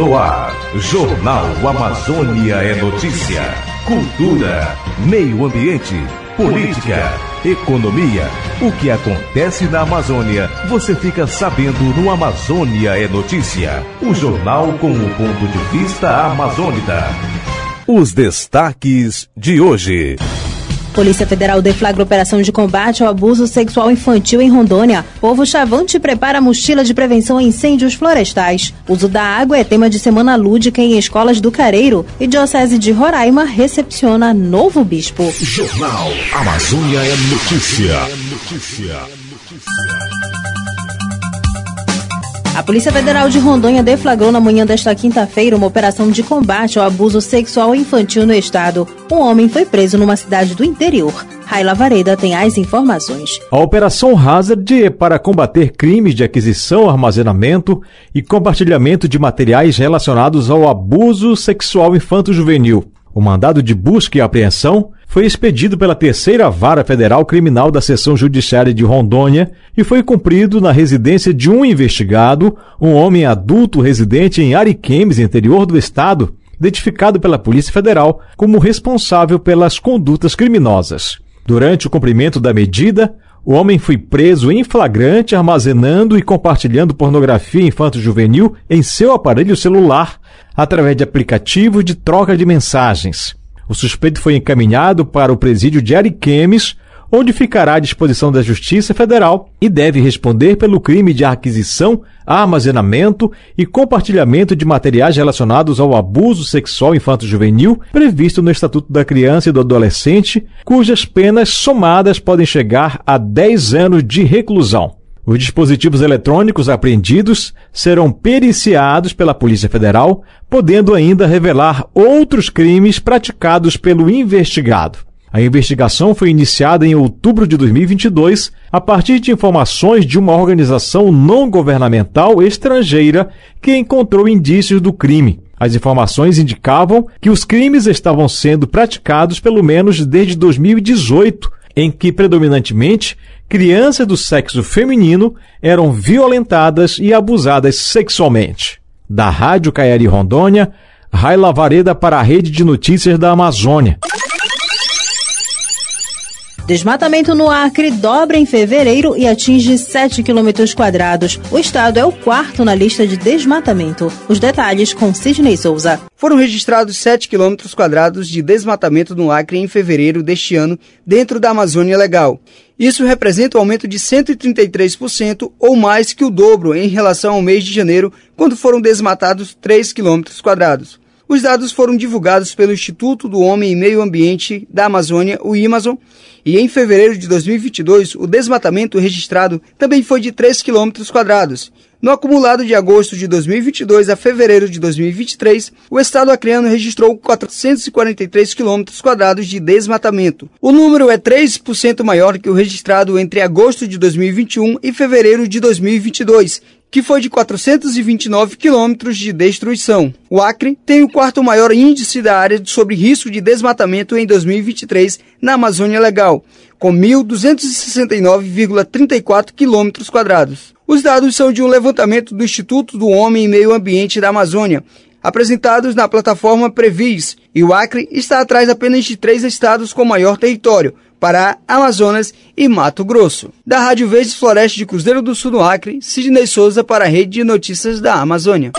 no ar. Jornal Amazônia é notícia. Cultura, meio ambiente, política, economia. O que acontece na Amazônia, você fica sabendo no Amazônia é notícia. O jornal com o ponto de vista amazônida. Os destaques de hoje. Polícia Federal deflagra operação de combate ao abuso sexual infantil em Rondônia. Povo Chavante prepara mochila de prevenção a incêndios florestais. Uso da água é tema de semana lúdica em escolas do Careiro. E Diocese de Roraima recepciona novo bispo. Jornal Amazônia é notícia. notícia. A Polícia Federal de Rondônia deflagrou na manhã desta quinta-feira uma operação de combate ao abuso sexual infantil no estado. Um homem foi preso numa cidade do interior. Raila Vareda tem as informações. A Operação Hazard é para combater crimes de aquisição, armazenamento e compartilhamento de materiais relacionados ao abuso sexual infanto-juvenil. O mandado de busca e apreensão foi expedido pela Terceira Vara Federal Criminal da Seção Judiciária de Rondônia e foi cumprido na residência de um investigado, um homem adulto residente em Ariquemes, interior do estado, identificado pela Polícia Federal como responsável pelas condutas criminosas. Durante o cumprimento da medida, o homem foi preso em flagrante armazenando e compartilhando pornografia infanto-juvenil em seu aparelho celular através de aplicativos de troca de mensagens. O suspeito foi encaminhado para o presídio de Ariquemes, onde ficará à disposição da Justiça Federal e deve responder pelo crime de aquisição, armazenamento e compartilhamento de materiais relacionados ao abuso sexual infanto-juvenil previsto no Estatuto da Criança e do Adolescente, cujas penas somadas podem chegar a 10 anos de reclusão. Os dispositivos eletrônicos apreendidos serão periciados pela Polícia Federal, podendo ainda revelar outros crimes praticados pelo investigado. A investigação foi iniciada em outubro de 2022 a partir de informações de uma organização não governamental estrangeira que encontrou indícios do crime. As informações indicavam que os crimes estavam sendo praticados pelo menos desde 2018, em que predominantemente crianças do sexo feminino eram violentadas e abusadas sexualmente. Da Rádio Caiari Rondônia, Raila Vareda para a Rede de Notícias da Amazônia. Desmatamento no Acre dobra em fevereiro e atinge 7 quilômetros quadrados. O estado é o quarto na lista de desmatamento. Os detalhes com Sidney Souza. Foram registrados 7 quilômetros quadrados de desmatamento no Acre em fevereiro deste ano, dentro da Amazônia Legal. Isso representa um aumento de 133% ou mais que o dobro em relação ao mês de janeiro, quando foram desmatados 3 quilômetros quadrados. Os dados foram divulgados pelo Instituto do Homem e Meio Ambiente da Amazônia, o IMAZON, e em fevereiro de 2022 o desmatamento registrado também foi de 3 km quadrados. No acumulado de agosto de 2022 a fevereiro de 2023, o estado acreano registrou 443 km quadrados de desmatamento. O número é 3% maior que o registrado entre agosto de 2021 e fevereiro de 2022, que foi de 429 quilômetros de destruição. O Acre tem o quarto maior índice da área sobre risco de desmatamento em 2023 na Amazônia Legal, com 1.269,34 quilômetros quadrados. Os dados são de um levantamento do Instituto do Homem e Meio Ambiente da Amazônia, apresentados na plataforma Previs, e o Acre está atrás apenas de três estados com maior território, Pará, Amazonas e Mato Grosso. Da Rádio Verdes Floresta de Cruzeiro do Sul do Acre, Sidney Souza para a Rede de Notícias da Amazônia.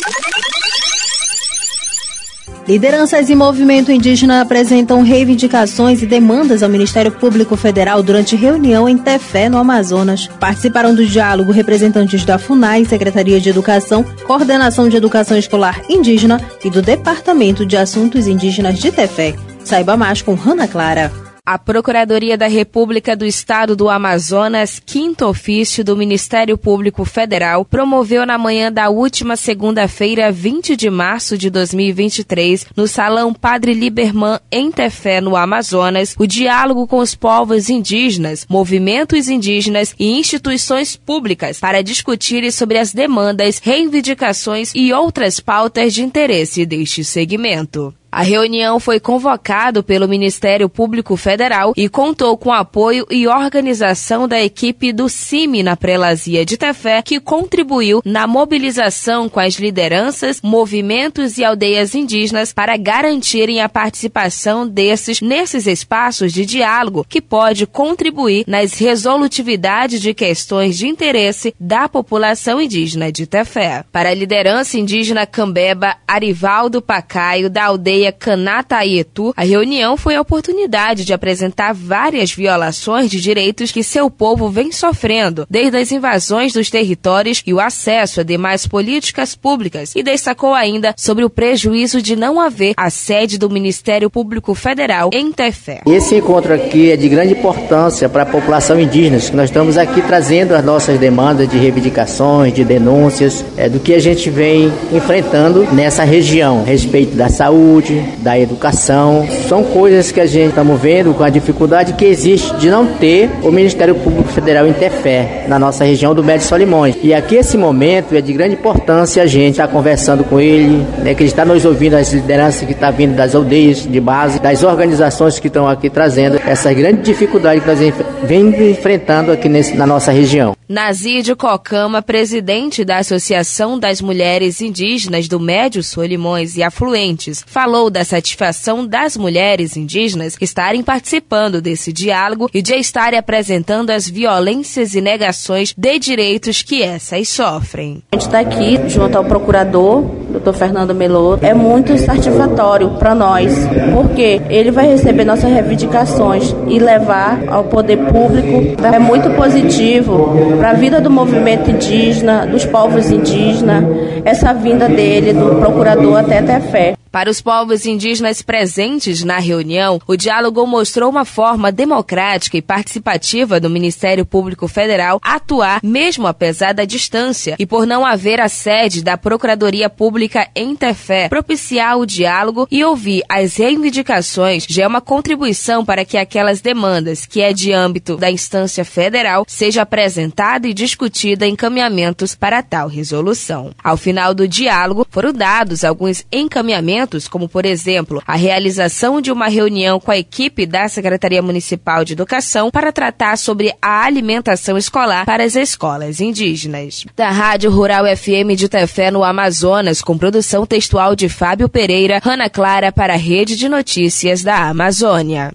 Lideranças e movimento indígena apresentam reivindicações e demandas ao Ministério Público Federal durante reunião em Tefé, no Amazonas. Participaram do diálogo representantes da FUNAI, Secretaria de Educação, Coordenação de Educação Escolar Indígena e do Departamento de Assuntos Indígenas de Tefé. Saiba mais com Rana Clara. A Procuradoria da República do Estado do Amazonas, quinto ofício do Ministério Público Federal, promoveu na manhã da última segunda-feira, 20 de março de 2023, no Salão Padre Liberman, em Tefé, no Amazonas, o diálogo com os povos indígenas, movimentos indígenas e instituições públicas para discutirem sobre as demandas, reivindicações e outras pautas de interesse deste segmento. A reunião foi convocada pelo Ministério Público Federal e contou com apoio e organização da equipe do CIMI na Prelazia de Tefé, que contribuiu na mobilização com as lideranças, movimentos e aldeias indígenas para garantirem a participação desses nesses espaços de diálogo que pode contribuir nas resolutividades de questões de interesse da população indígena de Tefé. Para a liderança indígena Cambeba, Arivaldo Pacaio, da aldeia Canataietu, a reunião foi a oportunidade de apresentar várias violações de direitos que seu povo vem sofrendo, desde as invasões dos territórios e o acesso a demais políticas públicas, e destacou ainda sobre o prejuízo de não haver a sede do Ministério Público Federal em Tefé. Esse encontro aqui é de grande importância para a população indígena. Nós estamos aqui trazendo as nossas demandas de reivindicações, de denúncias, é, do que a gente vem enfrentando nessa região, a respeito da saúde, saúde, da educação. São coisas que a gente estamos vendo com a dificuldade que existe de não ter o Ministério Público Federal Tefé, na nossa região do Médio Solimões. E aqui esse momento é de grande importância a gente estar tá conversando com ele, né, que ele está nos ouvindo, as lideranças que estão tá vindo das aldeias de base, das organizações que estão aqui trazendo essa grande dificuldade que nós vem enfrentando aqui nesse, na nossa região. Nazir de Cocama, presidente da Associação das Mulheres Indígenas do Médio Solimões e Afluentes, falou da satisfação das mulheres indígenas estarem participando desse diálogo e de estarem apresentando as violências e negações de direitos que essas sofrem. A gente está aqui junto ao procurador, doutor Fernando Meloto, é muito satisfatório para nós, porque ele vai receber nossas reivindicações e levar ao poder público. É muito positivo para a vida do movimento indígena, dos povos indígenas, essa vinda dele, do procurador até Tefé. Para os povos indígenas presentes na reunião, o diálogo mostrou uma forma democrática e participativa do Ministério Público Federal atuar mesmo apesar da distância e por não haver a sede da Procuradoria Pública em Tefé, propiciar o diálogo e ouvir as reivindicações já é uma contribuição para que aquelas demandas que é de âmbito da instância federal seja apresentada e discutida em encaminhamentos para tal resolução. Ao final do diálogo, foram dados alguns encaminhamentos como, por exemplo, a realização de uma reunião com a equipe da Secretaria Municipal de Educação para tratar sobre a alimentação escolar para as escolas indígenas. Da Rádio Rural FM de Tefé, no Amazonas, com produção textual de Fábio Pereira, Ana Clara para a Rede de Notícias da Amazônia.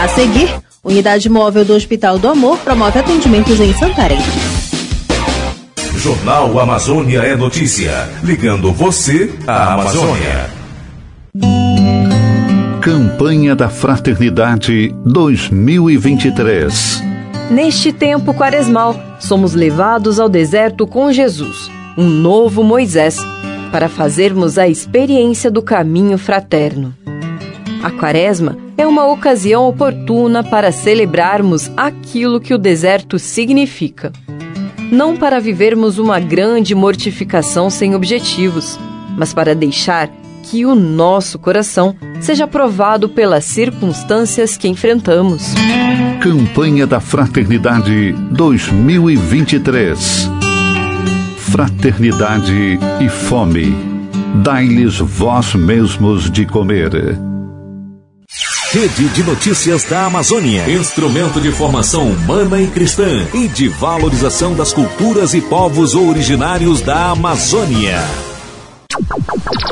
A seguir, Unidade Móvel do Hospital do Amor promove atendimentos em Santarém. Jornal Amazônia é notícia, ligando você à Amazônia. Campanha da Fraternidade 2023. Neste tempo quaresmal, somos levados ao deserto com Jesus, um novo Moisés, para fazermos a experiência do caminho fraterno. A Quaresma é uma ocasião oportuna para celebrarmos aquilo que o deserto significa não para vivermos uma grande mortificação sem objetivos, mas para deixar que o nosso coração seja provado pelas circunstâncias que enfrentamos. Campanha da Fraternidade 2023 Fraternidade e Fome. Dai-lhes vós mesmos de comer. Rede de Notícias da Amazônia. Instrumento de formação humana e cristã e de valorização das culturas e povos originários da Amazônia.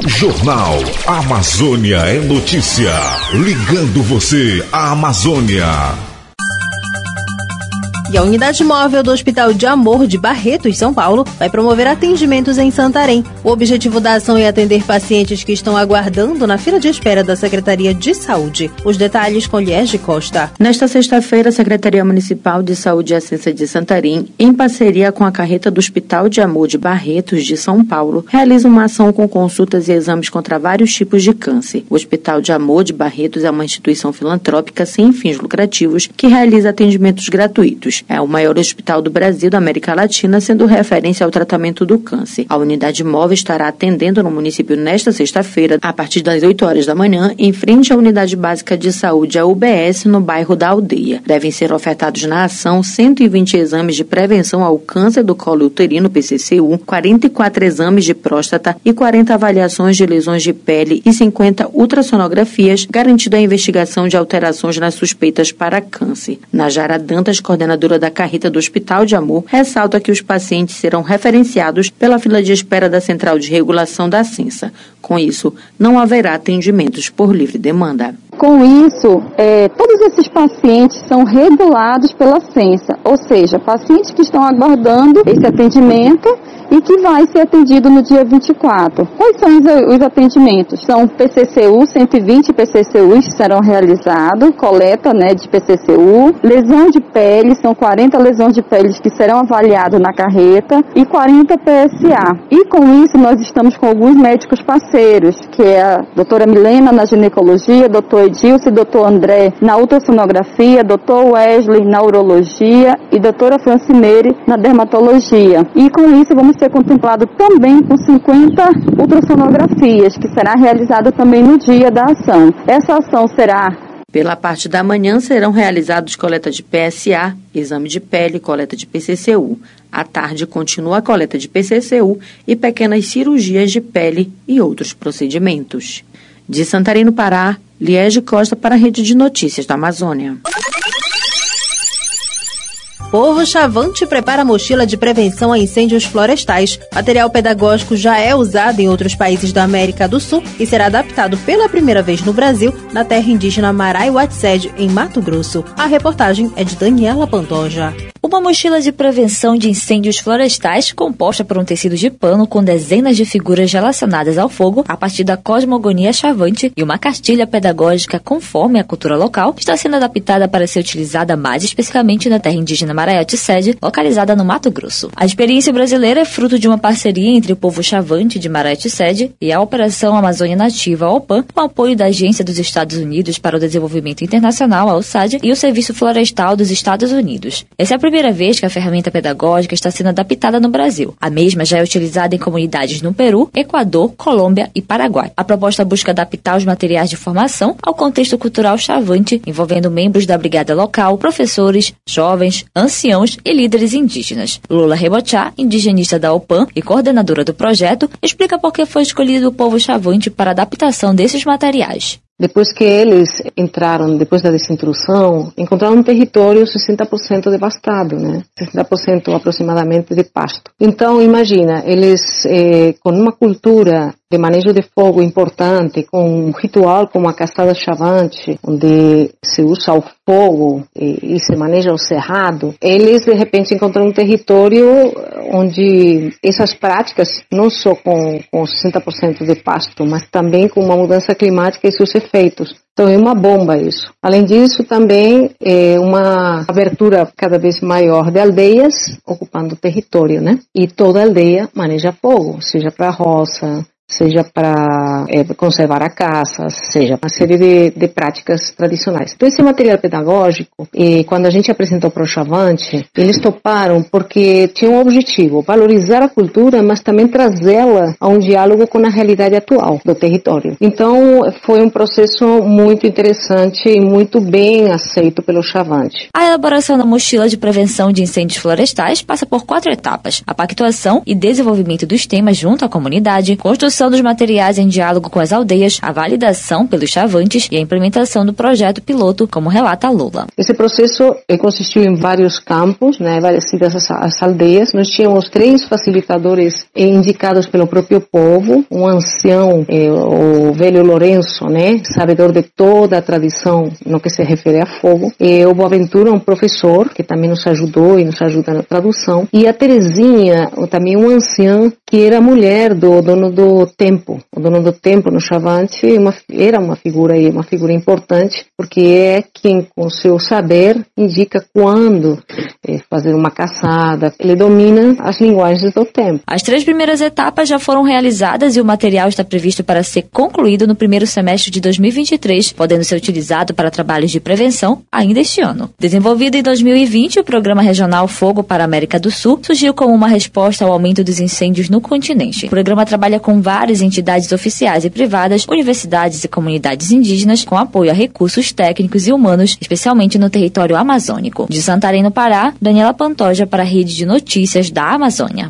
Jornal Amazônia é Notícia. Ligando você à Amazônia. E a unidade móvel do Hospital de Amor de Barretos, São Paulo, vai promover atendimentos em Santarém. O objetivo da ação é atender pacientes que estão aguardando na fila de espera da Secretaria de Saúde. Os detalhes com Liege Costa. Nesta sexta-feira, a Secretaria Municipal de Saúde e Assistência de Santarém, em parceria com a carreta do Hospital de Amor de Barretos, de São Paulo, realiza uma ação com consultas e exames contra vários tipos de câncer. O Hospital de Amor de Barretos é uma instituição filantrópica sem fins lucrativos que realiza atendimentos gratuitos. É o maior hospital do Brasil da América Latina, sendo referência ao tratamento do câncer. A unidade móvel estará atendendo no município nesta sexta-feira, a partir das 8 horas da manhã, em frente à unidade básica de saúde, a UBS, no bairro da Aldeia. Devem ser ofertados na ação 120 exames de prevenção ao câncer do colo uterino, PCCU, 44 exames de próstata e 40 avaliações de lesões de pele e 50 ultrassonografias, garantindo a investigação de alterações nas suspeitas para câncer. Najara Dantas, coordenadora da carreta do Hospital de Amor, ressalta que os pacientes serão referenciados pela fila de espera da Central de Regulação da Cinsa. Com isso, não haverá atendimentos por livre demanda. Com isso, é, todos esses pacientes são regulados pela Censa, ou seja, pacientes que estão aguardando esse atendimento e que vai ser atendido no dia 24. Quais são os, os atendimentos? São PCCU, 120 PCCUs serão realizados, coleta né, de PCCU, lesão de pele, são 40 lesões de pele que serão avaliadas na carreta e 40 PSA. E com isso nós estamos com alguns médicos parceiros, que é a doutora Milena na ginecologia, doutor Edilson e doutor André na ultrassonografia, doutor Wesley na urologia e doutora Francimeire na dermatologia. E com isso vamos ser contemplado também com 50 ultrassonografias, que será realizada também no dia da ação. Essa ação será pela parte da manhã serão realizados coleta de PSA, exame de pele, coleta de PCCU. À tarde continua a coleta de PCCU e pequenas cirurgias de pele e outros procedimentos. De Santarém, Pará, Liege Costa para a Rede de Notícias da Amazônia. Povo Chavante prepara mochila de prevenção a incêndios florestais. Material pedagógico já é usado em outros países da América do Sul e será adaptado pela primeira vez no Brasil, na terra indígena Marai Watsed, em Mato Grosso. A reportagem é de Daniela Pantoja. Uma mochila de prevenção de incêndios florestais, composta por um tecido de pano com dezenas de figuras relacionadas ao fogo, a partir da cosmogonia chavante e uma cartilha pedagógica conforme a cultura local, está sendo adaptada para ser utilizada mais especificamente na terra indígena Maraiate Sede, localizada no Mato Grosso. A experiência brasileira é fruto de uma parceria entre o povo chavante de Maraiate Sede e a Operação Amazônia Nativa, OPAN, com apoio da Agência dos Estados Unidos para o Desenvolvimento Internacional, a e o Serviço Florestal dos Estados Unidos. Essa é a primeira vez que a ferramenta pedagógica está sendo adaptada no Brasil. A mesma já é utilizada em comunidades no Peru, Equador, Colômbia e Paraguai. A proposta busca adaptar os materiais de formação ao contexto cultural chavante, envolvendo membros da brigada local, professores, jovens, anciãos e líderes indígenas. Lula Rebochá, indigenista da OPAN e coordenadora do projeto, explica por que foi escolhido o povo chavante para a adaptação desses materiais. Depois que eles entraram, depois da desintrusão, encontraram um território 60% devastado, né? 60% aproximadamente de pasto. Então, imagina, eles eh, com uma cultura de manejo de fogo importante, com um ritual como a caçada chavante, onde se usa o fogo e, e se maneja o cerrado, eles de repente encontram um território onde essas práticas, não só com, com 60% de pasto, mas também com uma mudança climática e seus efeitos. Então é uma bomba isso. Além disso, também é uma abertura cada vez maior de aldeias ocupando território, né? E toda aldeia maneja fogo, seja para roça, seja para é, conservar a caça, seja uma série de, de, práticas tradicionais. Então, esse material pedagógico, e quando a gente apresentou para o Chavante, eles toparam porque tinha um objetivo, valorizar a cultura, mas também trazê-la a um diálogo com a realidade atual do território. Então, foi um processo muito interessante e muito bem aceito pelo Chavante. A elaboração da mochila de prevenção de incêndios florestais passa por quatro etapas: a pactuação e desenvolvimento dos temas junto à comunidade, construção produção dos materiais em diálogo com as aldeias, a validação pelos chavantes e a implementação do projeto piloto, como relata Lula. Esse processo consistiu em vários campos, né, várias as aldeias. Nós tínhamos três facilitadores indicados pelo próprio povo, um ancião, eh, o velho Lourenço, né, sabedor de toda a tradição no que se refere a fogo, e o Boaventura, um professor, que também nos ajudou e nos ajuda na tradução, e a Terezinha, também um ancião, que era mulher do dono do tempo. O dono do tempo no Chavante uma, era uma figura aí, uma figura importante, porque é quem, com seu saber, indica quando é, fazer uma caçada. Ele domina as linguagens do tempo. As três primeiras etapas já foram realizadas e o material está previsto para ser concluído no primeiro semestre de 2023, podendo ser utilizado para trabalhos de prevenção ainda este ano. Desenvolvido em 2020, o Programa Regional Fogo para a América do Sul surgiu como uma resposta ao aumento dos incêndios no continente. O programa trabalha com várias entidades oficiais e privadas, universidades e comunidades indígenas, com apoio a recursos técnicos e humanos, especialmente no território amazônico. De Santarém, no Pará, Daniela Pantoja para a Rede de Notícias da Amazônia.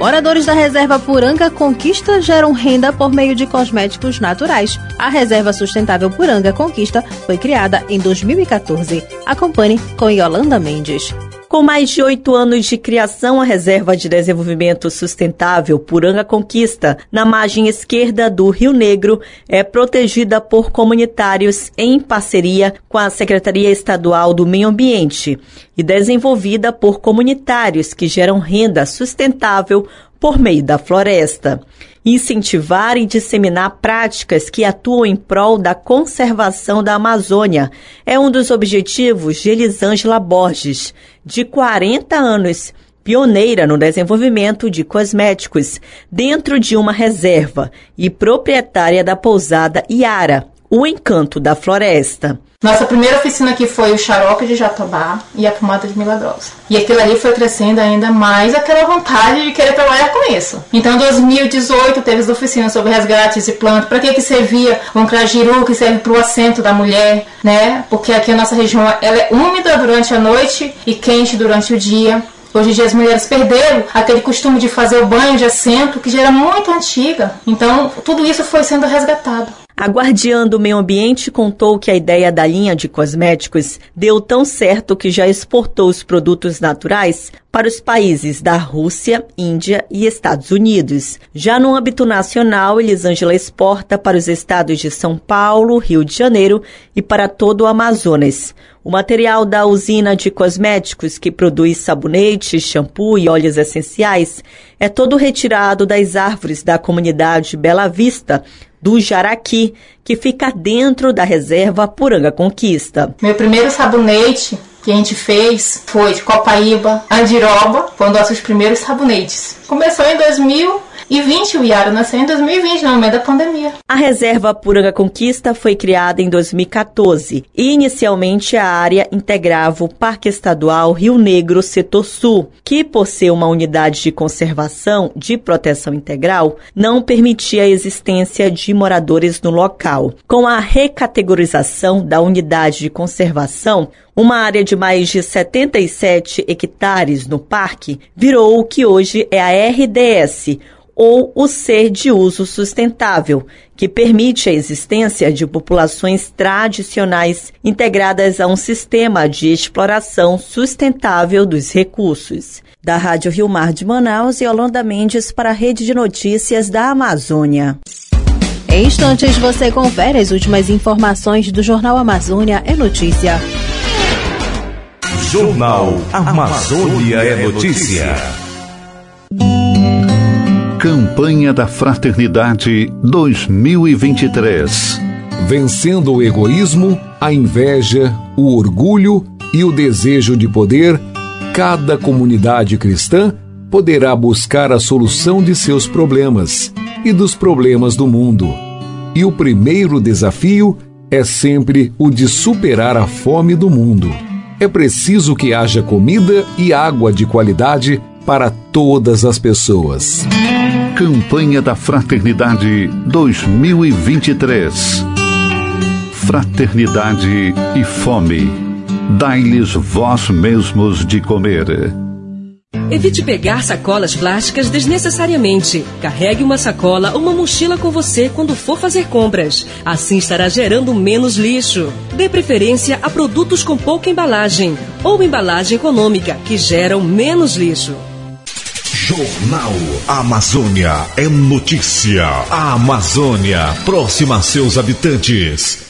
Moradores da reserva Puranga Conquista geram renda por meio de cosméticos naturais. A reserva sustentável Puranga Conquista foi criada em 2014. Acompanhe com Yolanda Mendes. Com mais de oito anos de criação, a Reserva de Desenvolvimento Sustentável Puranga Conquista, na margem esquerda do Rio Negro, é protegida por comunitários em parceria com a Secretaria Estadual do Meio Ambiente e desenvolvida por comunitários que geram renda sustentável por meio da floresta. Incentivar e disseminar práticas que atuam em prol da conservação da Amazônia. É um dos objetivos de Elisângela Borges, de 40 anos, pioneira no desenvolvimento de cosméticos dentro de uma reserva e proprietária da pousada Iara, o encanto da floresta. Nossa primeira oficina aqui foi o xarope de jatobá e a pomada de milagrosa. E aquilo ali foi crescendo ainda mais aquela vontade de querer trabalhar com isso. Então, em 2018, teve as oficinas sobre resgates de planta. Para que que servia o crajiru, que serve para o assento da mulher, né? Porque aqui a nossa região ela é úmida durante a noite e quente durante o dia. Hoje em dia as mulheres perderam aquele costume de fazer o banho de assento, que já era muito antiga. Então, tudo isso foi sendo resgatado. A guardiã do meio ambiente contou que a ideia da linha de cosméticos deu tão certo que já exportou os produtos naturais para os países da Rússia, Índia e Estados Unidos. Já no âmbito nacional, Elisângela exporta para os estados de São Paulo, Rio de Janeiro e para todo o Amazonas. O material da usina de cosméticos que produz sabonete, shampoo e óleos essenciais é todo retirado das árvores da comunidade Bela Vista, do Jaraqui, que fica dentro da reserva Puranga Conquista. Meu primeiro sabonete que a gente fez foi de Copaíba, Andiroba, foram nossos primeiros sabonetes. Começou em 2000 e 20, o Iara nasceu em 2020, no momento da pandemia. A reserva Puranga Conquista foi criada em 2014 e inicialmente a área integrava o Parque Estadual Rio Negro Setor Sul, que por ser uma unidade de conservação de proteção integral, não permitia a existência de moradores no local. Com a recategorização da unidade de conservação, uma área de mais de 77 hectares no parque virou o que hoje é a RDS, ou o ser de uso sustentável, que permite a existência de populações tradicionais integradas a um sistema de exploração sustentável dos recursos. Da Rádio Rio Mar de Manaus, Yolanda Mendes para a Rede de Notícias da Amazônia. Em instantes você confere as últimas informações do Jornal Amazônia é Notícia. Jornal Amazônia é Notícia. Campanha da Fraternidade 2023. Vencendo o egoísmo, a inveja, o orgulho e o desejo de poder, cada comunidade cristã poderá buscar a solução de seus problemas e dos problemas do mundo. E o primeiro desafio é sempre o de superar a fome do mundo. É preciso que haja comida e água de qualidade para todas as pessoas. Campanha da Fraternidade 2023. Fraternidade e fome. Dai-lhes vós mesmos de comer. Evite pegar sacolas plásticas desnecessariamente. Carregue uma sacola ou uma mochila com você quando for fazer compras. Assim estará gerando menos lixo. Dê preferência a produtos com pouca embalagem ou embalagem econômica, que geram menos lixo. Jornal Amazônia é notícia. A Amazônia próxima a seus habitantes.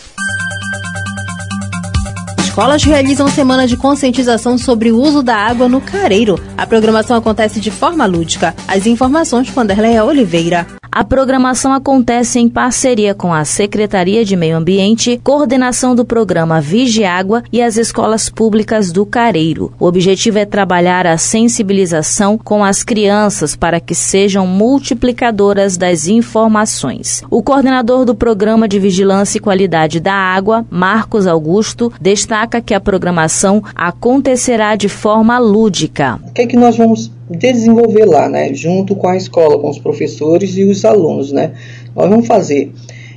Escolas realizam semana de conscientização sobre o uso da água no careiro. A programação acontece de forma lúdica. As informações com Anderleia Oliveira. A programação acontece em parceria com a Secretaria de Meio Ambiente, coordenação do programa Água e as escolas públicas do Careiro. O objetivo é trabalhar a sensibilização com as crianças para que sejam multiplicadoras das informações. O coordenador do Programa de Vigilância e Qualidade da Água, Marcos Augusto, destaca que a programação acontecerá de forma lúdica. O que é que nós vamos desenvolver lá, né, junto com a escola, com os professores e os alunos, né. Nós vamos fazer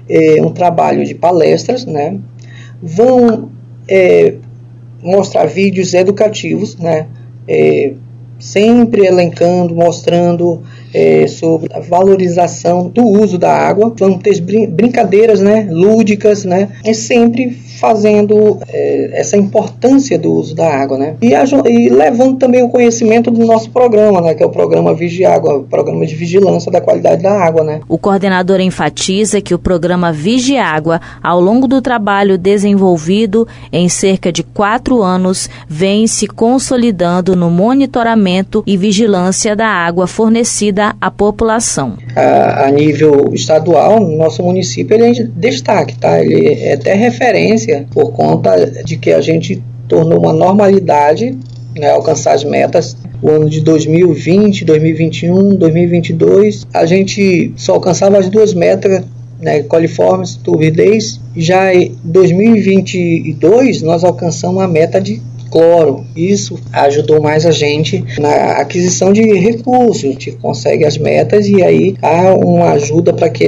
é, um trabalho de palestras, né, vão é, mostrar vídeos educativos, né, é, sempre elencando, mostrando é, sobre a valorização do uso da água. Vamos ter brin brincadeiras, né, lúdicas, né, é sempre fazendo é, essa importância do uso da água, né? E, e, levando também o conhecimento do nosso programa, né? Que é o programa Vigiágua, o programa de vigilância da qualidade da água, né? O coordenador enfatiza que o programa Vigiágua, ao longo do trabalho desenvolvido em cerca de quatro anos, vem se consolidando no monitoramento e vigilância da água fornecida à população. A, a nível estadual, nosso município ele é destaque, tá? Ele é até referência por conta de que a gente tornou uma normalidade né, alcançar as metas. O ano de 2020, 2021, 2022, a gente só alcançava as duas metas, né, coliformes, turbidez. Já em 2022, nós alcançamos a meta de cloro. Isso ajudou mais a gente na aquisição de recursos, a gente consegue as metas e aí há uma ajuda para que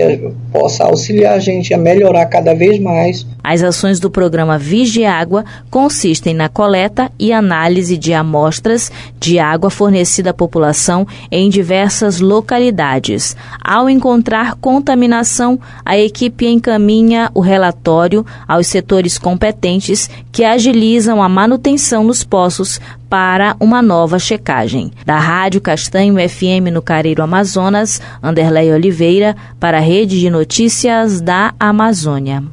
possa auxiliar a gente a melhorar cada vez mais. As ações do programa Vigie Água consistem na coleta e análise de amostras de água fornecida à população em diversas localidades. Ao encontrar contaminação, a equipe encaminha o relatório aos setores competentes que agilizam a manutenção nos poços para uma nova checagem. Da Rádio Castanho FM no Careiro Amazonas, Anderlei Oliveira, para a Rede de Notícias da Amazônia.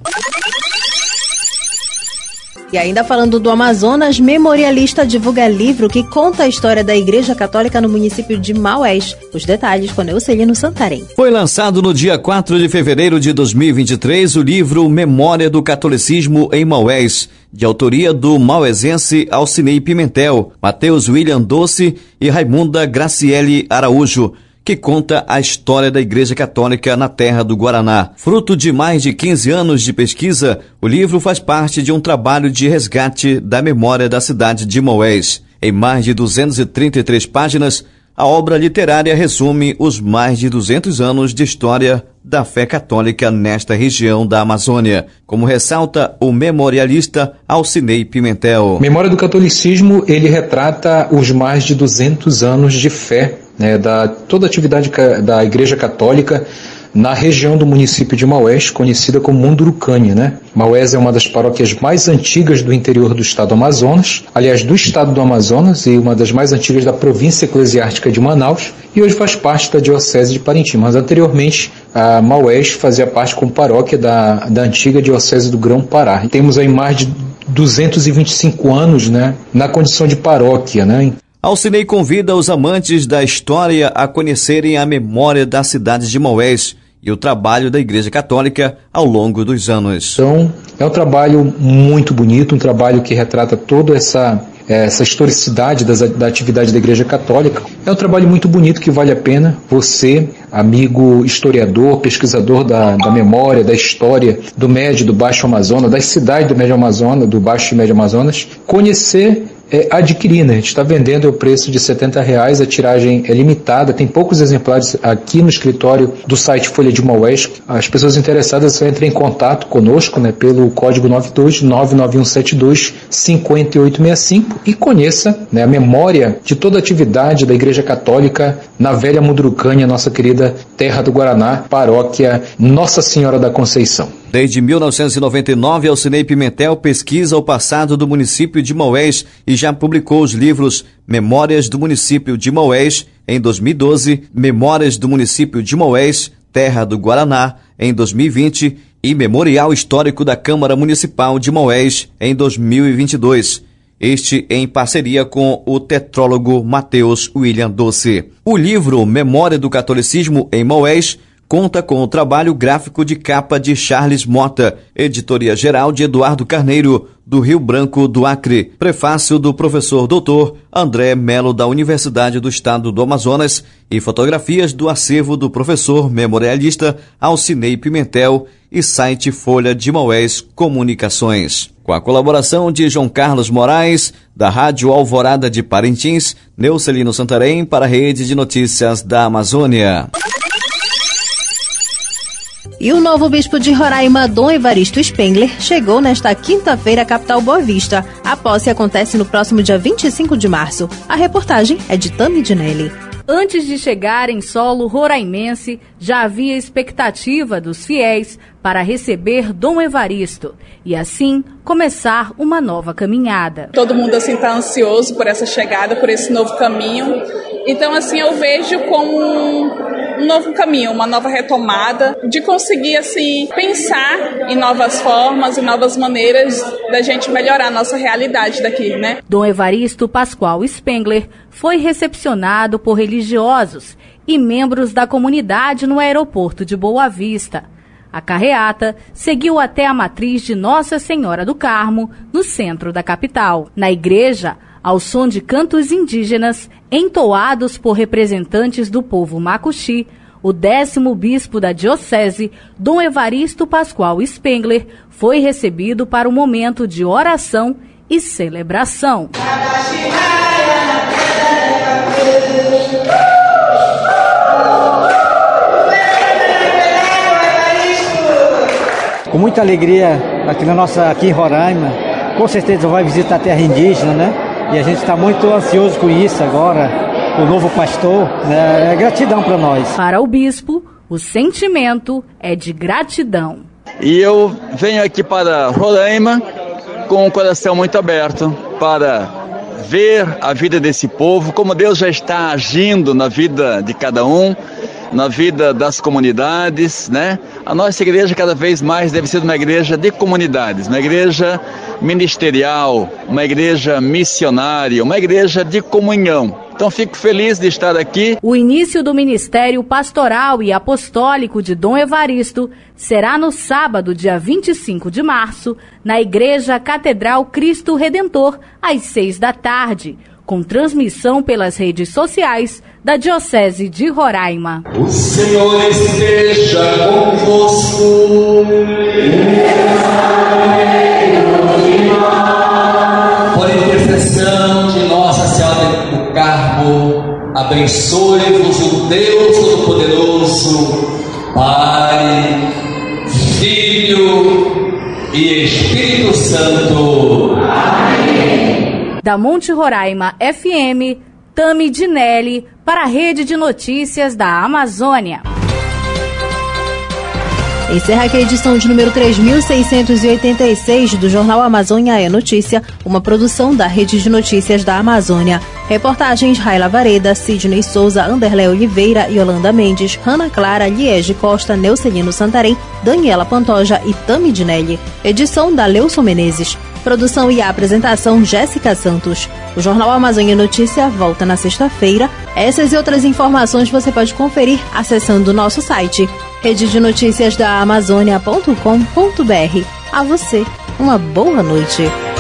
E ainda falando do Amazonas, memorialista divulga livro que conta a história da Igreja Católica no município de Maués. Os detalhes com Neucelino Santarém. Foi lançado no dia 4 de fevereiro de 2023 o livro Memória do Catolicismo em Maués, de autoria do mauesense Alcinei Pimentel, Mateus William Doce e Raimunda Graciele Araújo que conta a história da Igreja Católica na terra do Guaraná. Fruto de mais de 15 anos de pesquisa, o livro faz parte de um trabalho de resgate da memória da cidade de Moés. Em mais de 233 páginas, a obra literária resume os mais de 200 anos de história da fé católica nesta região da Amazônia, como ressalta o memorialista Alcinei Pimentel. Memória do Catolicismo, ele retrata os mais de 200 anos de fé, né, da toda a atividade da Igreja Católica na região do município de Maués, conhecida como Mundurucânia. Né? Maués é uma das paróquias mais antigas do interior do estado do Amazonas, aliás, do estado do Amazonas e uma das mais antigas da província eclesiástica de Manaus, e hoje faz parte da Diocese de Parintins. Mas anteriormente, a Maués fazia parte como paróquia da, da antiga Diocese do Grão-Pará. Temos aí mais de 225 anos né, na condição de paróquia. Né? Alcinei convida os amantes da história a conhecerem a memória das cidades de Maués e o trabalho da Igreja Católica ao longo dos anos. Então, é um trabalho muito bonito, um trabalho que retrata toda essa essa historicidade das, da atividade da Igreja Católica. É um trabalho muito bonito que vale a pena você, amigo historiador, pesquisador da, da memória, da história do Médio, do Baixo Amazonas, das cidades do Médio Amazonas, do Baixo e Médio Amazonas, conhecer é, adquirir, né? A gente está vendendo o preço de 70 reais, a tiragem é limitada, tem poucos exemplares aqui no escritório do site Folha de Maués. As pessoas interessadas só entrem em contato conosco, né? Pelo código 92 99172 5865 e conheça né, a memória de toda a atividade da Igreja Católica na Velha Mudrucânia, nossa querida terra do Guaraná, paróquia Nossa Senhora da Conceição. Desde 1999, Alcinei Pimentel pesquisa o passado do município de Maués e já publicou os livros Memórias do Município de Maués, em 2012, Memórias do Município de Maués, Terra do Guaraná, em 2020, e Memorial Histórico da Câmara Municipal de Moés em 2022. Este em parceria com o tetrólogo Mateus William Doce. O livro Memória do Catolicismo em Moés conta com o trabalho gráfico de capa de Charles Mota, editoria geral de Eduardo Carneiro, do Rio Branco do Acre, prefácio do professor doutor André Melo da Universidade do Estado do Amazonas e fotografias do acervo do professor memorialista Alcinei Pimentel e site Folha de Maués Comunicações. Com a colaboração de João Carlos Moraes, da Rádio Alvorada de Parintins, Neucelino Santarém para a Rede de Notícias da Amazônia. E o novo bispo de Roraima, Dom Evaristo Spengler, chegou nesta quinta-feira à capital Boa Vista. A posse acontece no próximo dia 25 de março. A reportagem é de Tami Dinelli. Antes de chegar em solo roraimense, já havia expectativa dos fiéis para receber Dom Evaristo e assim começar uma nova caminhada. Todo mundo assim está ansioso por essa chegada, por esse novo caminho. Então assim eu vejo como um novo caminho, uma nova retomada de conseguir assim pensar em novas formas e novas maneiras da gente melhorar a nossa realidade daqui, né? Dom Evaristo Pascoal Spengler foi recepcionado por religiosos e membros da comunidade no aeroporto de Boa Vista. A carreata seguiu até a matriz de Nossa Senhora do Carmo, no centro da capital. Na igreja, ao som de cantos indígenas entoados por representantes do povo Macuxi, o décimo bispo da diocese, Dom Evaristo Pascoal Spengler, foi recebido para o momento de oração e celebração. com muita alegria aqui na nossa aqui em Roraima. Com certeza vai visitar a terra indígena, né? E a gente está muito ansioso com isso agora, o novo pastor. Né? É gratidão para nós. Para o bispo, o sentimento é de gratidão. E eu venho aqui para Roraima com o coração muito aberto para ver a vida desse povo, como Deus já está agindo na vida de cada um na vida das comunidades, né? A nossa igreja cada vez mais deve ser uma igreja de comunidades, uma igreja ministerial, uma igreja missionária, uma igreja de comunhão. Então fico feliz de estar aqui. O início do ministério pastoral e apostólico de Dom Evaristo será no sábado, dia 25 de março, na Igreja Catedral Cristo Redentor, às seis da tarde com transmissão pelas redes sociais da Diocese de Roraima. O Senhor esteja convosco. Por intercessão de Nossa Senhora do Carmo, abençoe-vos o Deus Todo-Poderoso, Pai, Filho e Espírito Santo. Amém. Da Monte Roraima FM, Tami Dinelli, para a Rede de Notícias da Amazônia. Encerra aqui a edição de número 3686 do Jornal Amazônia é Notícia, uma produção da Rede de Notícias da Amazônia. Reportagens Raila Vareda, Sidney Souza, Anderlé Oliveira, Yolanda Mendes, Rana Clara, Liege Costa, Neucelino Santarém, Daniela Pantoja e Tami Dinelli. Edição da Leuson Menezes. Produção e apresentação Jéssica Santos. O Jornal Amazônia Notícia volta na sexta-feira. Essas e outras informações você pode conferir acessando o nosso site rede de notícias da Amazônia.com.br. A você, uma boa noite.